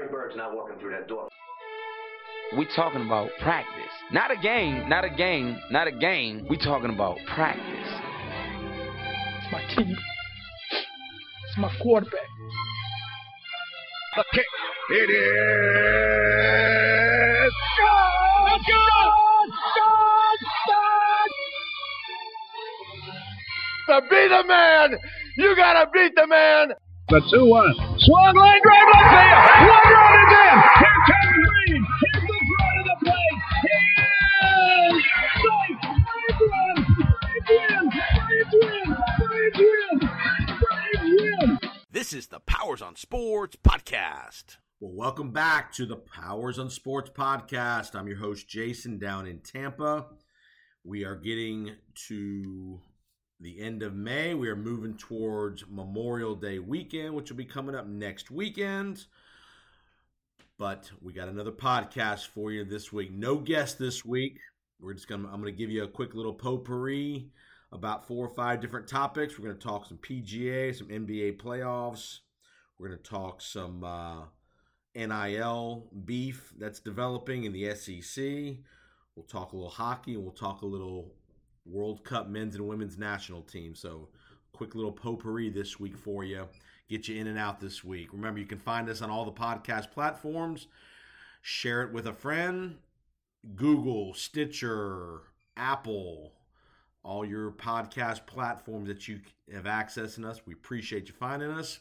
Larry Bird's not walking through that door. We talking about practice. Not a game, not a game, not a game. We talking about practice. It's my team. It's my quarterback. The kick. It is. God! God! God! God! To be the man, you gotta beat the man. The 2 1. Swung line drive left field. One run is in. Here comes Green. Here's the throw to the plate. He is safe. Braves win. Braves win. Braves win. Braves win. Braves win. This is the Powers on Sports podcast. Well, welcome back to the Powers on Sports podcast. I'm your host, Jason, down in Tampa. We are getting to the end of May. We are moving towards Memorial Day weekend, which will be coming up next weekend. But we got another podcast for you this week. No guest this week. We're just gonna I'm gonna give you a quick little potpourri about four or five different topics. We're gonna talk some PGA, some NBA playoffs. We're gonna talk some uh, NIL beef that's developing in the SEC. We'll talk a little hockey and we'll talk a little World Cup men's and women's national team. So, quick little potpourri this week for you. Get you in and out this week. Remember, you can find us on all the podcast platforms. Share it with a friend. Google, Stitcher, Apple, all your podcast platforms that you have access in us. We appreciate you finding us.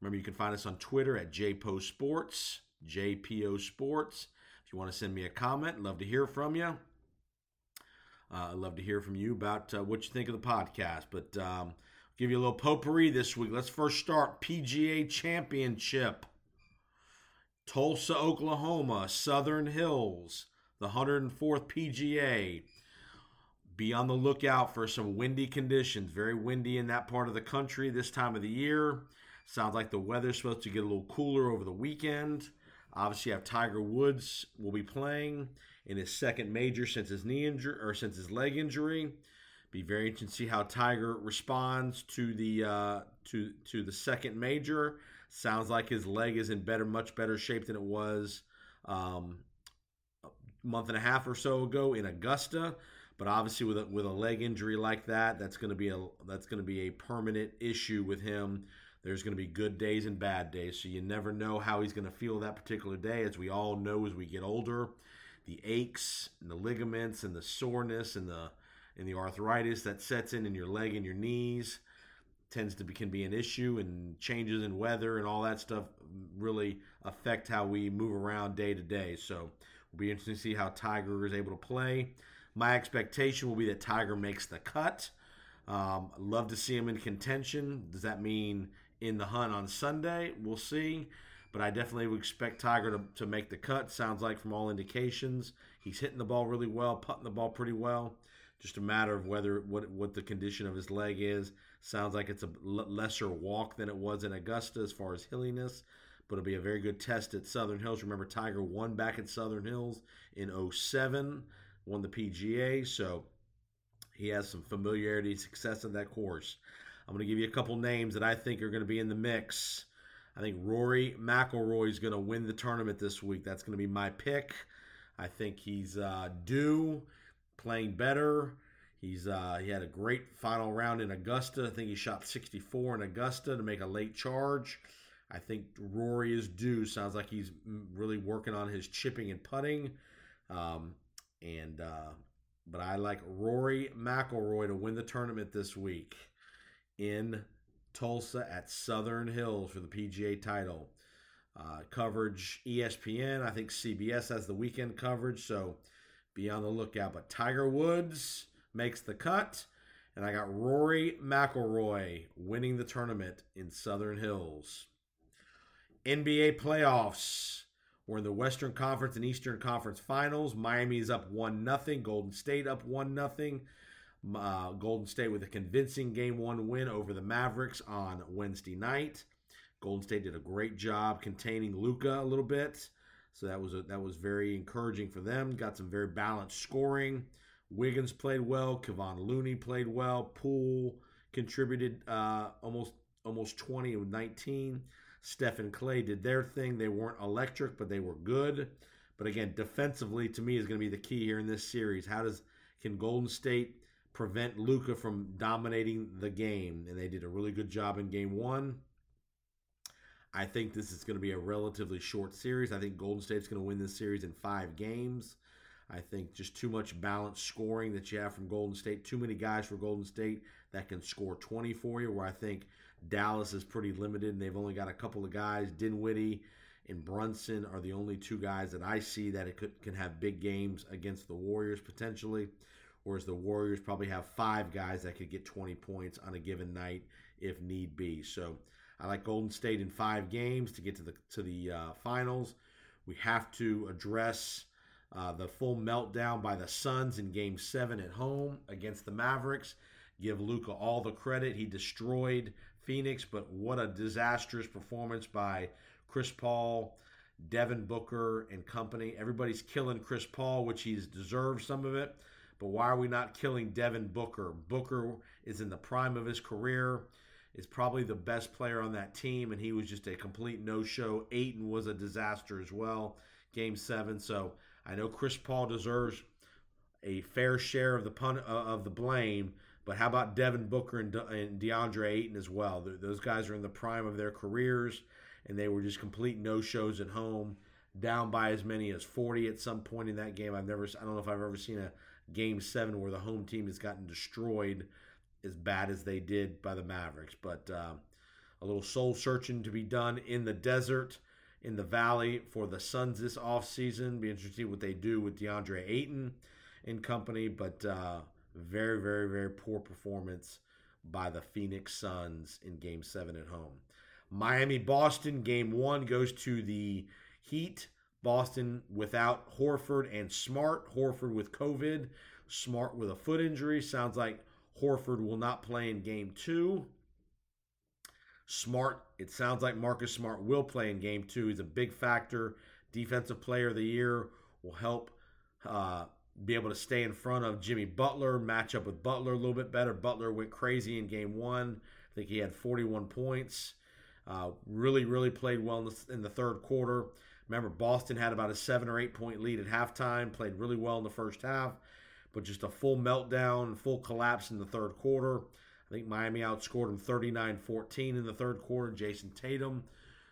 Remember, you can find us on Twitter at JPO Sports, JPO Sports. If you want to send me a comment, love to hear from you. Uh, I'd love to hear from you about uh, what you think of the podcast. But um, give you a little potpourri this week. Let's first start PGA Championship. Tulsa, Oklahoma, Southern Hills, the 104th PGA. Be on the lookout for some windy conditions. Very windy in that part of the country this time of the year. Sounds like the weather's supposed to get a little cooler over the weekend. Obviously, you have Tiger Woods will be playing in his second major since his knee injury or since his leg injury. Be very interesting to see how Tiger responds to the uh, to to the second major. Sounds like his leg is in better, much better shape than it was um, a month and a half or so ago in Augusta. But obviously, with a, with a leg injury like that, that's going to be a that's going to be a permanent issue with him. There's going to be good days and bad days, so you never know how he's going to feel that particular day. As we all know, as we get older, the aches and the ligaments and the soreness and the and the arthritis that sets in in your leg and your knees tends to be can be an issue and changes in weather and all that stuff really affect how we move around day to day. So it'll be interesting to see how Tiger is able to play. My expectation will be that Tiger makes the cut. Um, love to see him in contention. Does that mean in the hunt on Sunday? We'll see. But I definitely would expect Tiger to, to make the cut. Sounds like from all indications, he's hitting the ball really well, putting the ball pretty well. Just a matter of whether what what the condition of his leg is. Sounds like it's a lesser walk than it was in Augusta as far as hilliness, but it'll be a very good test at Southern Hills. Remember, Tiger won back at Southern Hills in 07, won the PGA, so he has some familiarity, success in that course. I'm going to give you a couple names that I think are going to be in the mix. I think Rory McIlroy is going to win the tournament this week. That's going to be my pick. I think he's uh, due, playing better. He's uh, he had a great final round in Augusta. I think he shot 64 in Augusta to make a late charge. I think Rory is due. Sounds like he's really working on his chipping and putting. Um, and uh, but I like Rory McIlroy to win the tournament this week in Tulsa at Southern Hills for the PGA title. Uh, coverage ESPN. I think CBS has the weekend coverage, so be on the lookout. But Tiger Woods makes the cut, and I got Rory McIlroy winning the tournament in Southern Hills. NBA playoffs. We're in the Western Conference and Eastern Conference Finals. Miami's up one nothing. Golden State up one nothing. Uh, Golden State with a convincing game one win over the Mavericks on Wednesday night. Golden State did a great job containing Luka a little bit, so that was a, that was very encouraging for them. Got some very balanced scoring. Wiggins played well. Kevon Looney played well. Poole contributed uh, almost almost 20 with 19. Steph and Clay did their thing. They weren't electric, but they were good. But again, defensively to me is going to be the key here in this series. How does can Golden State prevent Luka from dominating the game? And they did a really good job in game one. I think this is going to be a relatively short series. I think Golden State's going to win this series in five games. I think just too much balanced scoring that you have from Golden State. Too many guys for Golden State that can score 20 for you, where I think Dallas is pretty limited and they've only got a couple of guys. Dinwiddie and Brunson are the only two guys that I see that it could, can have big games against the Warriors potentially. Whereas the Warriors probably have five guys that could get 20 points on a given night if need be. So I like Golden State in five games to get to the to the uh, finals. We have to address uh, the full meltdown by the Suns in Game Seven at home against the Mavericks. Give Luka all the credit. He destroyed Phoenix, but what a disastrous performance by Chris Paul, Devin Booker, and company. Everybody's killing Chris Paul, which he's deserved some of it. But why are we not killing Devin Booker? Booker is in the prime of his career is probably the best player on that team, and he was just a complete no-show. Ayton was a disaster as well, Game Seven. So I know Chris Paul deserves a fair share of the pun uh, of the blame, but how about Devin Booker and, De- and DeAndre Ayton as well? Those guys are in the prime of their careers, and they were just complete no-shows at home, down by as many as 40 at some point in that game. I've never, I don't know if I've ever seen a Game Seven where the home team has gotten destroyed as bad as they did by the Mavericks. But uh, a little soul searching to be done in the desert, in the valley for the Suns this offseason. Be see what they do with DeAndre Ayton and company. But uh, very, very, very poor performance by the Phoenix Suns in game seven at home. Miami Boston, game one goes to the Heat. Boston without Horford and Smart. Horford with COVID. Smart with a foot injury. Sounds like Horford will not play in game two. Smart, it sounds like Marcus Smart will play in game two. He's a big factor. Defensive player of the year will help uh, be able to stay in front of Jimmy Butler, match up with Butler a little bit better. Butler went crazy in game one. I think he had 41 points. Uh, really, really played well in the, in the third quarter. Remember, Boston had about a seven or eight point lead at halftime, played really well in the first half but just a full meltdown, full collapse in the third quarter. I think Miami outscored them 39 14 in the third quarter. Jayson Tatum,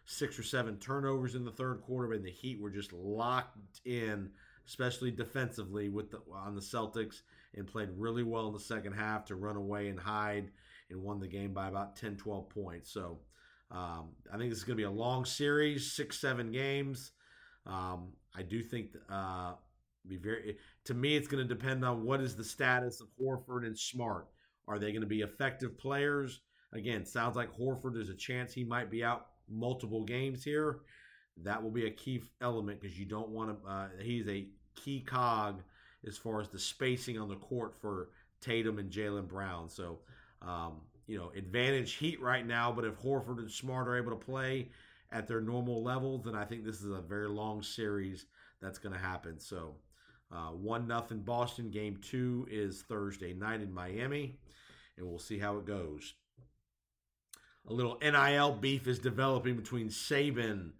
six or seven turnovers in the third quarter, and the Heat were just locked in, especially defensively with the, on the Celtics, and played really well in the second half to run away and hide and won the game by about 10, 12 points. So um, I think this is going to be a long series, six, seven games. Um, I do think uh, be very to me, it's going to depend on what is the status of Horford and Smart. Are they going to be effective players? Again, sounds like Horford. There's a chance he might be out multiple games here. That will be a key element because you don't want to. Uh, he's a key cog as far as the spacing on the court for Tatum and Jaylen Brown. So, um, you know, advantage Heat right now. But if Horford and Smart are able to play at their normal levels, then I think this is a very long series that's going to happen. So, uh, one nothing Boston. Game two is Thursday night in Miami, and we'll see how it goes. A little NIL beef is developing between Saban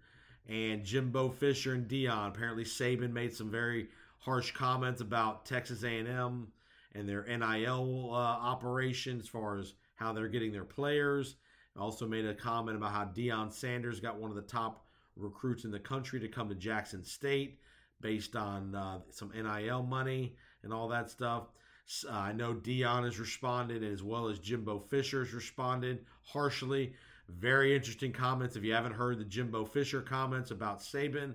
and Jimbo Fisher and Deion. Apparently, Saban made some very harsh comments about Texas A&M and their NIL uh, operation as far as how they're getting their players. Also made a comment about how Deion Sanders got one of the top recruits in the country to come to Jackson State based on uh, some NIL money and all that stuff. Uh, I know Deion has responded as well as Jimbo Fisher has responded harshly. Very interesting comments. If you haven't heard the Jimbo Fisher comments about Saban,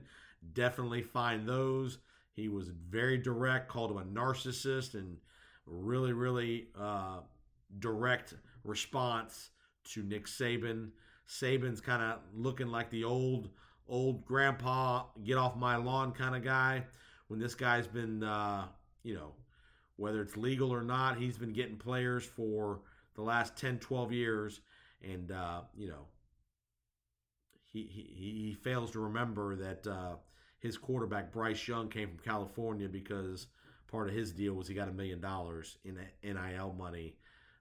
definitely find those. He was very direct, called him a narcissist, and really, really uh, direct response to Nick Saban. Saban's kind of looking like the old old grandpa, get off my lawn kind of guy. When this guy's been, uh, you know, whether it's legal or not, he's been getting players for the last 10, 12 years. And, uh, you know, he, he, he fails to remember that uh, his quarterback, Bryce Young, came from California because part of his deal was he got a million dollars in NIL money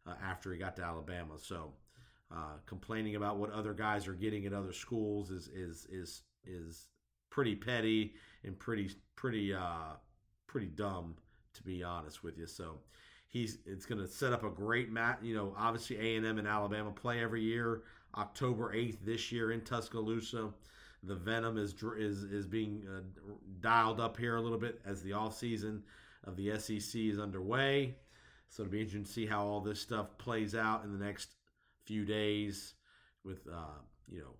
uh, after he got to Alabama. So, Uh, complaining about what other guys are getting at other schools is is is is pretty petty and pretty pretty uh, pretty dumb to be honest with you. So he's it's going to set up a great mat. You know, obviously A and M and Alabama play every year. October eighth this year in Tuscaloosa. The Venom is is is being uh, dialed up here a little bit as the off season of the SEC is underway. So it'll be interesting to see how all this stuff plays out in the next few days with uh, you know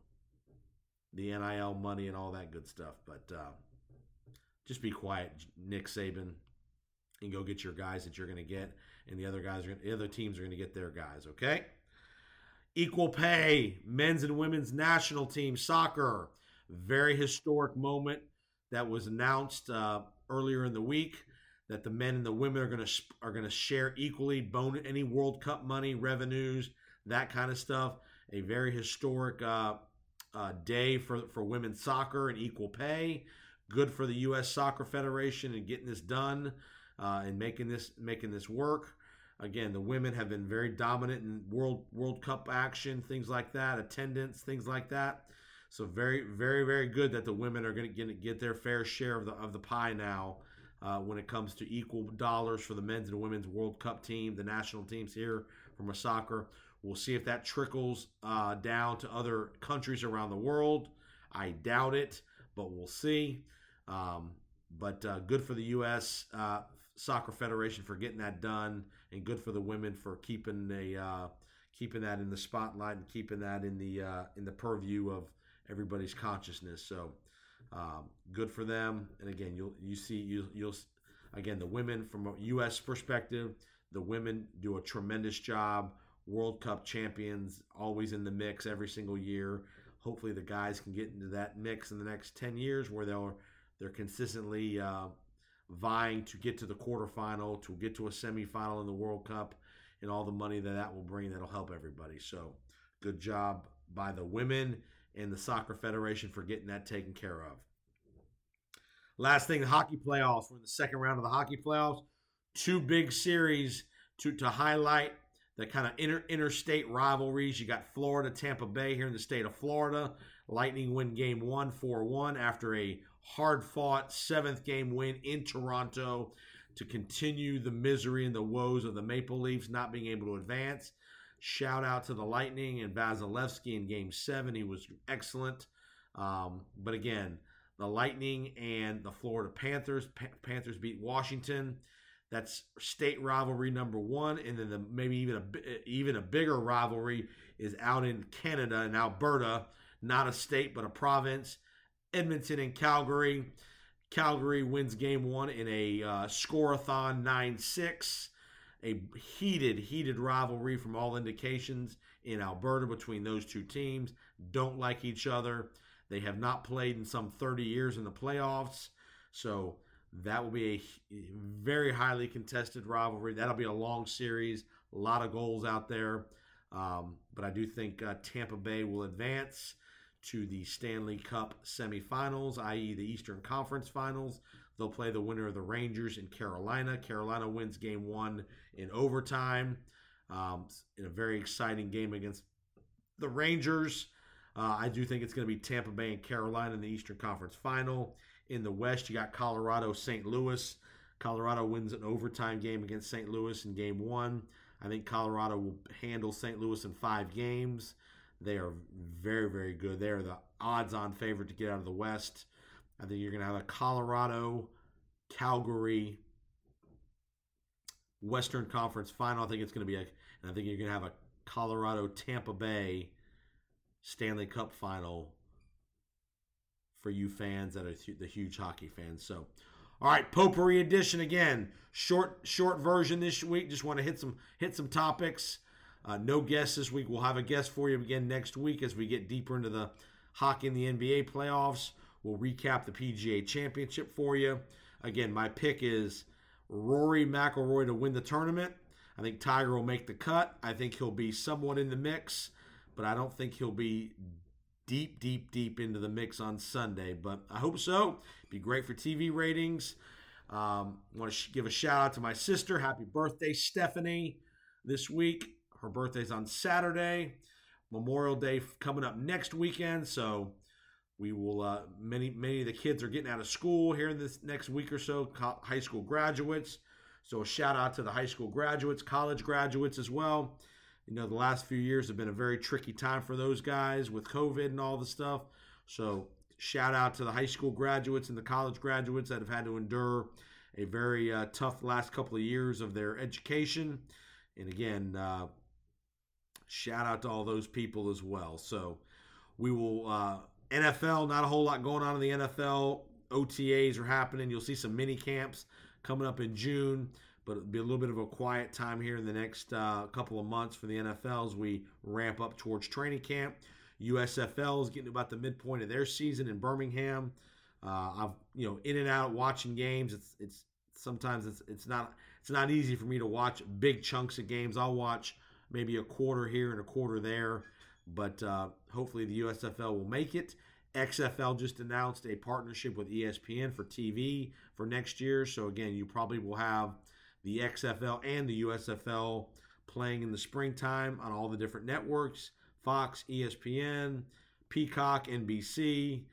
the NIL money and all that good stuff. But uh, just be quiet, Nick Saban, and go get your guys that you're going to get, and the other guys are gonna, the other teams are going to get their guys. Okay. Equal pay, men's and women's national team soccer. Very historic moment that was announced uh, earlier in the week that the men and the women are going to are going to share equally bone any World Cup money, revenues, that kind of stuff. A very historic uh, uh, day for for women's soccer and equal pay. Good for the U.S. Soccer Federation and getting this done uh, and making this making this work. Again, the women have been very dominant in World World Cup action, things like that, attendance, things like that. So very, very, very good that the women are going to get their fair share of the of the pie now. Uh, when it comes to equal dollars for the men's and women's World Cup team, the national teams here from a soccer. We'll see if that trickles uh, down to other countries around the world. I doubt it, but we'll see. Um, but uh, good for the U.S. Uh, Soccer Federation for getting that done, and good for the women for keeping a uh, keeping that in the spotlight and keeping that in the uh, in the purview of everybody's consciousness. So um, good for them. And again, you'll you see you you'll again the women from a U.S. perspective, the women do a tremendous job. World Cup champions, always in the mix every single year. Hopefully, the guys can get into that mix in the next ten years, where they'll they're consistently uh, vying to get to the quarterfinal, to get to a semifinal in the World Cup, and all the money that that will bring that'll help everybody. So, good job by the women and the Soccer Federation for getting that taken care of. Last thing, the hockey playoffs. We're in the second round of the hockey playoffs. Two big series to, to highlight the kind of inter, interstate rivalries. You got Florida, Tampa Bay here in the state of Florida. Lightning win game one, 4 1 after a hard fought seventh game win in Toronto to continue the misery and the woes of the Maple Leafs not being able to advance. Shout out to the Lightning and Vasilevsky in game seven. He was excellent. Um, but again, the Lightning and the Florida Panthers. Pa- Panthers beat Washington. That's state rivalry number one, and then the, maybe even a even a bigger rivalry is out in Canada and Alberta, not a state but a province. Edmonton and Calgary. Calgary wins game one in a uh, scoreathon 9 6. A heated, heated rivalry from all indications in Alberta between those two teams. Don't like each other. They have not played in some 30 years in the playoffs. So that will be a very highly contested rivalry. That'll be a long series, a lot of goals out there. Um, but I do think uh, Tampa Bay will advance to the Stanley Cup semifinals, i.e., the Eastern Conference Finals. They'll play the winner of the Rangers in Carolina. Carolina wins game one in overtime um, in a very exciting game against the Rangers. Uh, I do think it's going to be Tampa Bay and Carolina in the Eastern Conference Final. In the West, you got Colorado, St. Louis. Colorado wins an overtime game against St. Louis in game one. I think Colorado will handle St. Louis in five games. They are very, very good. They are the odds on favorite to get out of the West. I think you're going to have a Colorado, Calgary, Western Conference final. I think it's going to be a, and I think you're going to have a Colorado, Tampa Bay Stanley Cup final for you fans that are the huge hockey fans. So, all right, potpourri edition again. Short, short version this week. Just want to hit some hit some topics. Uh, no guests this week. We'll have a guest for you again next week as we get deeper into the hockey in the NBA playoffs. We'll recap the PGA Championship for you. Again, my pick is Rory McIlroy to win the tournament. I think Tiger will make the cut. I think he'll be somewhat in the mix, but I don't think he'll be deep, deep, deep into the mix on Sunday. But I hope so. Be great for TV ratings. Um, want to give a shout out to my sister. Happy birthday, Stephanie, this week. Her birthday's on Saturday. Memorial Day coming up next weekend, so we will. Uh, many many of the kids are getting out of school here in this next week or so. Co- high school graduates. So a shout out to the high school graduates, college graduates as well. You know, the last few years have been a very tricky time for those guys with COVID and all the stuff. So shout out to the high school graduates and the college graduates that have had to endure a very uh, tough last couple of years of their education. And again, uh, shout out to all those people as well. So we will uh, NFL. Not a whole lot going on in the NFL. OTAs are happening. You'll see some mini camps coming up in June, but it'll be a little bit of a quiet time here in the next uh, couple of months for the NFL as we ramp up towards training camp. USFL is getting about the midpoint of their season in Birmingham. Uh, I've you know in and out watching games. It's it's sometimes it's it's not it's not easy for me to watch big chunks of games. I'll watch maybe a quarter here and a quarter there, but uh, hopefully the USFL will make it. XFL just announced a partnership with ESPN for TV for next year. So again, you probably will have the XFL and the USFL playing in the springtime on all the different networks Fox, ESPN, Peacock, NBC.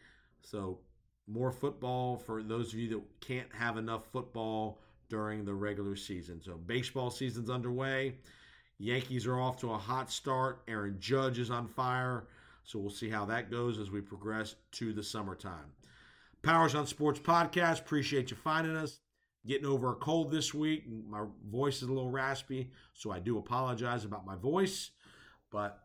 So more football for those of you that can't have enough football during the regular season. So baseball season's underway. Yankees are off to a hot start. Aaron Judge is on fire. So we'll see how that goes as we progress to the summertime. Powers on Sports Podcast. Appreciate you finding us. Getting over a cold this week. My voice is a little raspy, so I do apologize about my voice. But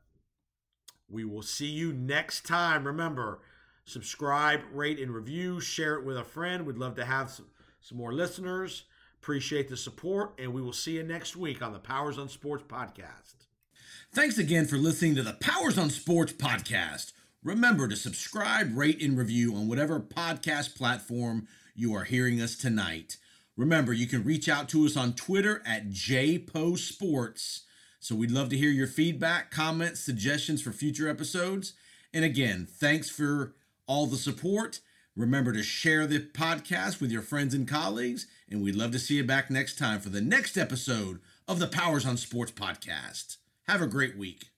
we will see you next time. Remember, subscribe, rate, and review. Share it with a friend. We'd love to have some, some more listeners. Appreciate the support, and we will see you next week on the Powers on Sports podcast. Thanks again for listening to the Powers on Sports podcast. Remember to subscribe, rate, and review on whatever podcast platform you are hearing us tonight. Remember, you can reach out to us on Twitter at JPoSports. So we'd love to hear your feedback, comments, suggestions for future episodes. And again, thanks for all the support. Remember to share the podcast with your friends and colleagues. And we'd love to see you back next time for the next episode of the Powers on Sports podcast. Have a great week.